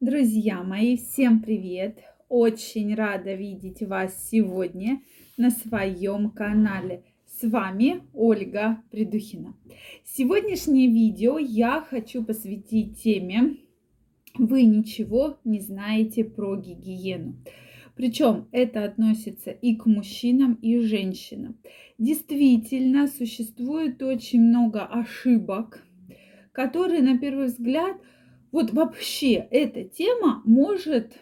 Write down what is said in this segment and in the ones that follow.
Друзья мои, всем привет! Очень рада видеть вас сегодня на своем канале. С вами Ольга Придухина. Сегодняшнее видео я хочу посвятить теме «Вы ничего не знаете про гигиену». Причем это относится и к мужчинам, и женщинам. Действительно, существует очень много ошибок, которые на первый взгляд – вот вообще эта тема может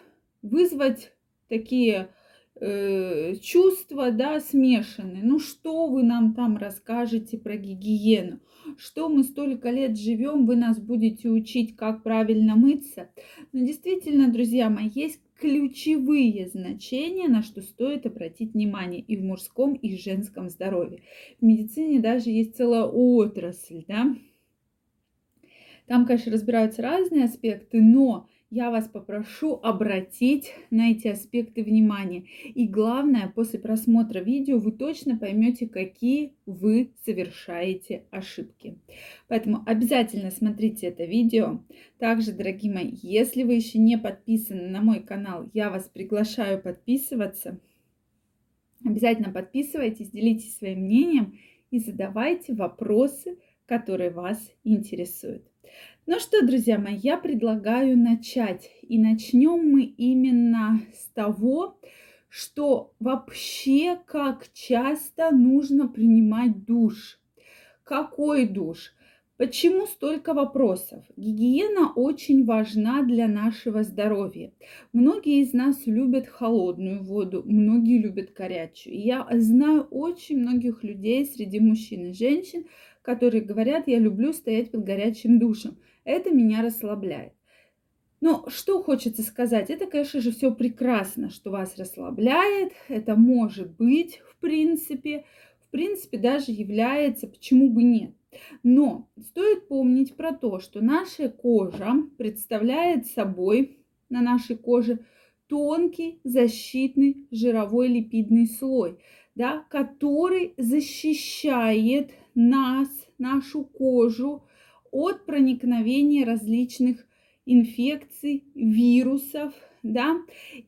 вызвать такие э, чувства, да, смешанные. Ну что вы нам там расскажете про гигиену? Что мы столько лет живем, вы нас будете учить, как правильно мыться? Но действительно, друзья мои, есть ключевые значения, на что стоит обратить внимание и в мужском, и в женском здоровье. В медицине даже есть целая отрасль, да, там, конечно, разбираются разные аспекты, но я вас попрошу обратить на эти аспекты внимание. И главное, после просмотра видео вы точно поймете, какие вы совершаете ошибки. Поэтому обязательно смотрите это видео. Также, дорогие мои, если вы еще не подписаны на мой канал, я вас приглашаю подписываться. Обязательно подписывайтесь, делитесь своим мнением и задавайте вопросы, которые вас интересуют. Ну что, друзья мои, я предлагаю начать. И начнем мы именно с того, что вообще как часто нужно принимать душ. Какой душ? Почему столько вопросов? Гигиена очень важна для нашего здоровья. Многие из нас любят холодную воду, многие любят горячую. я знаю очень многих людей среди мужчин и женщин, которые говорят, я люблю стоять под горячим душем. Это меня расслабляет. Но что хочется сказать? Это, конечно же, все прекрасно, что вас расслабляет. Это может быть, в принципе, в принципе, даже является, почему бы нет. Но стоит помнить про то, что наша кожа представляет собой на нашей коже тонкий защитный жировой липидный слой, да, который защищает нас, нашу кожу от проникновения различных инфекций, вирусов, да,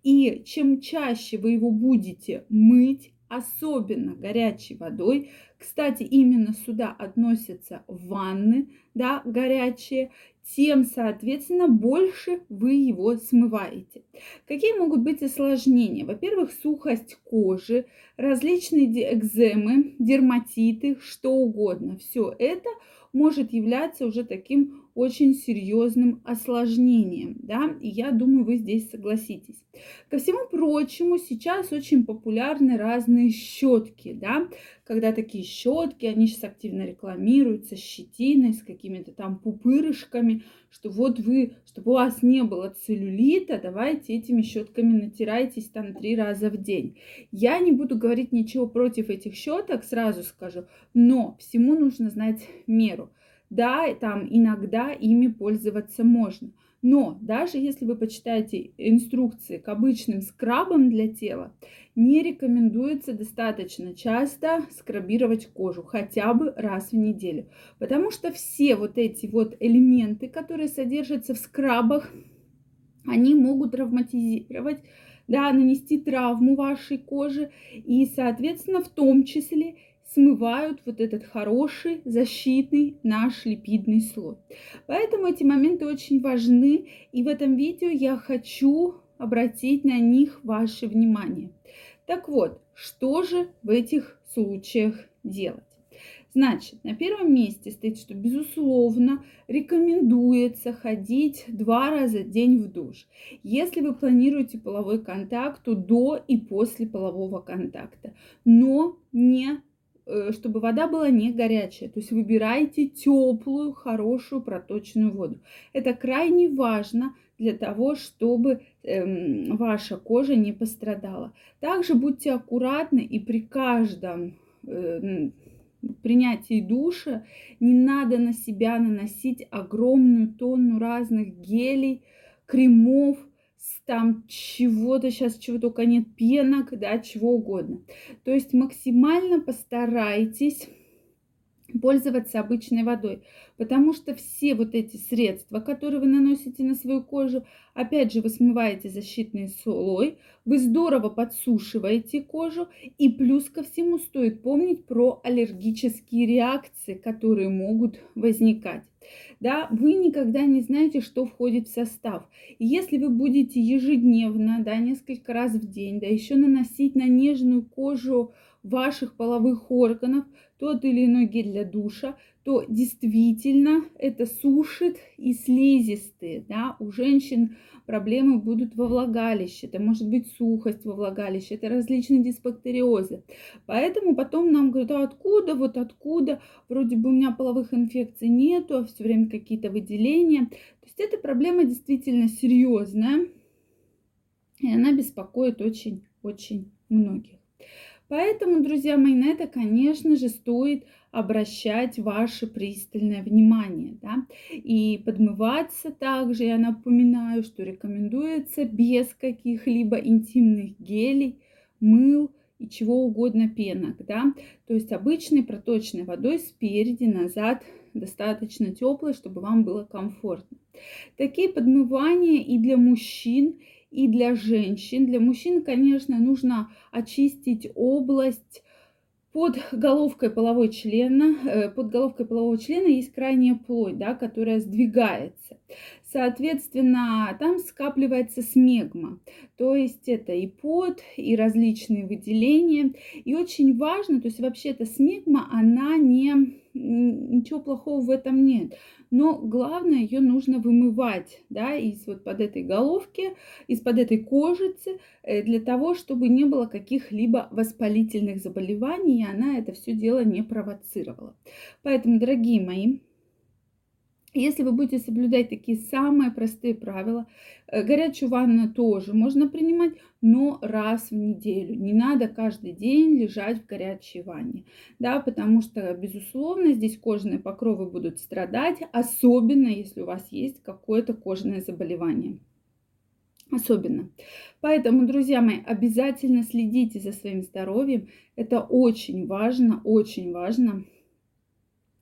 и чем чаще вы его будете мыть, особенно горячей водой. Кстати, именно сюда относятся ванны, да, горячие, тем, соответственно, больше вы его смываете. Какие могут быть осложнения? Во-первых, сухость кожи, различные экземы, дерматиты, что угодно. Все это может являться уже таким очень серьезным осложнением, да, и я думаю, вы здесь согласитесь. Ко всему прочему, сейчас очень популярны разные щетки, да, когда такие щетки, они сейчас активно рекламируются, щетиной, с какими-то там пупырышками, что вот вы, чтобы у вас не было целлюлита, давайте этими щетками натирайтесь там три раза в день. Я не буду говорить ничего против этих щеток, сразу скажу, но всему нужно знать меру. Да, там иногда ими пользоваться можно. Но даже если вы почитаете инструкции к обычным скрабам для тела, не рекомендуется достаточно часто скрабировать кожу, хотя бы раз в неделю. Потому что все вот эти вот элементы, которые содержатся в скрабах, они могут травматизировать, да, нанести травму вашей коже и, соответственно, в том числе смывают вот этот хороший защитный наш липидный слой. Поэтому эти моменты очень важны, и в этом видео я хочу обратить на них ваше внимание. Так вот, что же в этих случаях делать? Значит, на первом месте стоит, что, безусловно, рекомендуется ходить два раза в день в душ. Если вы планируете половой контакт, то до и после полового контакта. Но не чтобы вода была не горячая. То есть выбирайте теплую, хорошую, проточную воду. Это крайне важно для того, чтобы эм, ваша кожа не пострадала. Также будьте аккуратны и при каждом э, принятии душа не надо на себя наносить огромную тонну разных гелей, кремов, там чего-то сейчас, чего только нет, пенок, да, чего угодно. То есть максимально постарайтесь пользоваться обычной водой, потому что все вот эти средства, которые вы наносите на свою кожу, опять же, вы смываете защитный слой, вы здорово подсушиваете кожу, и плюс ко всему стоит помнить про аллергические реакции, которые могут возникать. Да, вы никогда не знаете, что входит в состав. И если вы будете ежедневно, да, несколько раз в день, да, еще наносить на нежную кожу ваших половых органов тот или иной гель для душа, то действительно это сушит и слизистые. Да? У женщин проблемы будут во влагалище, это может быть сухость во влагалище, это различные дисбактериозы. Поэтому потом нам говорят, а откуда, вот откуда, вроде бы у меня половых инфекций нету, а все время какие-то выделения. То есть эта проблема действительно серьезная, и она беспокоит очень-очень многих. Поэтому, друзья мои, на это, конечно же, стоит обращать ваше пристальное внимание. Да? И подмываться также, я напоминаю, что рекомендуется без каких-либо интимных гелей, мыл и чего угодно пенок. Да? То есть обычной проточной водой спереди, назад, достаточно теплой, чтобы вам было комфортно. Такие подмывания и для мужчин, и для женщин. Для мужчин, конечно, нужно очистить область под головкой половой члена, э, под головкой полового члена есть крайняя плоть, да, которая сдвигается. Соответственно, там скапливается смегма, то есть это и пот, и различные выделения. И очень важно, то есть вообще эта смегма, она не, ничего плохого в этом нет но главное ее нужно вымывать, да, из вот под этой головки, из-под этой кожицы, э, для того, чтобы не было каких-либо воспалительных заболеваний, и она это все дело не провоцировала. Поэтому, дорогие мои, если вы будете соблюдать такие самые простые правила, э, горячую ванну тоже можно принимать, но раз в неделю. Не надо каждый день лежать в горячей ванне, да, потому что, безусловно, здесь кожные покровы будут страдать, особенно если у вас есть какое-то кожное заболевание. Особенно. Поэтому, друзья мои, обязательно следите за своим здоровьем. Это очень важно, очень важно.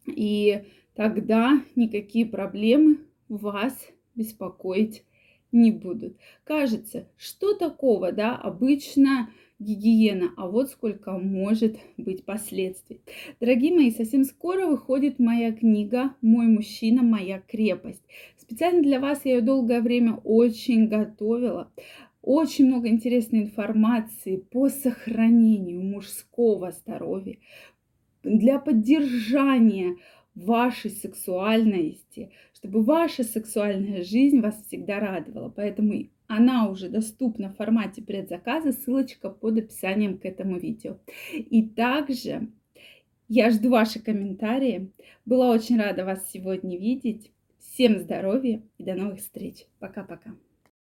И тогда никакие проблемы вас беспокоить не будут. Кажется, что такого, да, обычно гигиена, а вот сколько может быть последствий. Дорогие мои, совсем скоро выходит моя книга «Мой мужчина, моя крепость». Специально для вас я ее долгое время очень готовила. Очень много интересной информации по сохранению мужского здоровья, для поддержания вашей сексуальности, чтобы ваша сексуальная жизнь вас всегда радовала. Поэтому она уже доступна в формате предзаказа, ссылочка под описанием к этому видео. И также я жду ваши комментарии. Была очень рада вас сегодня видеть. Всем здоровья и до новых встреч. Пока-пока.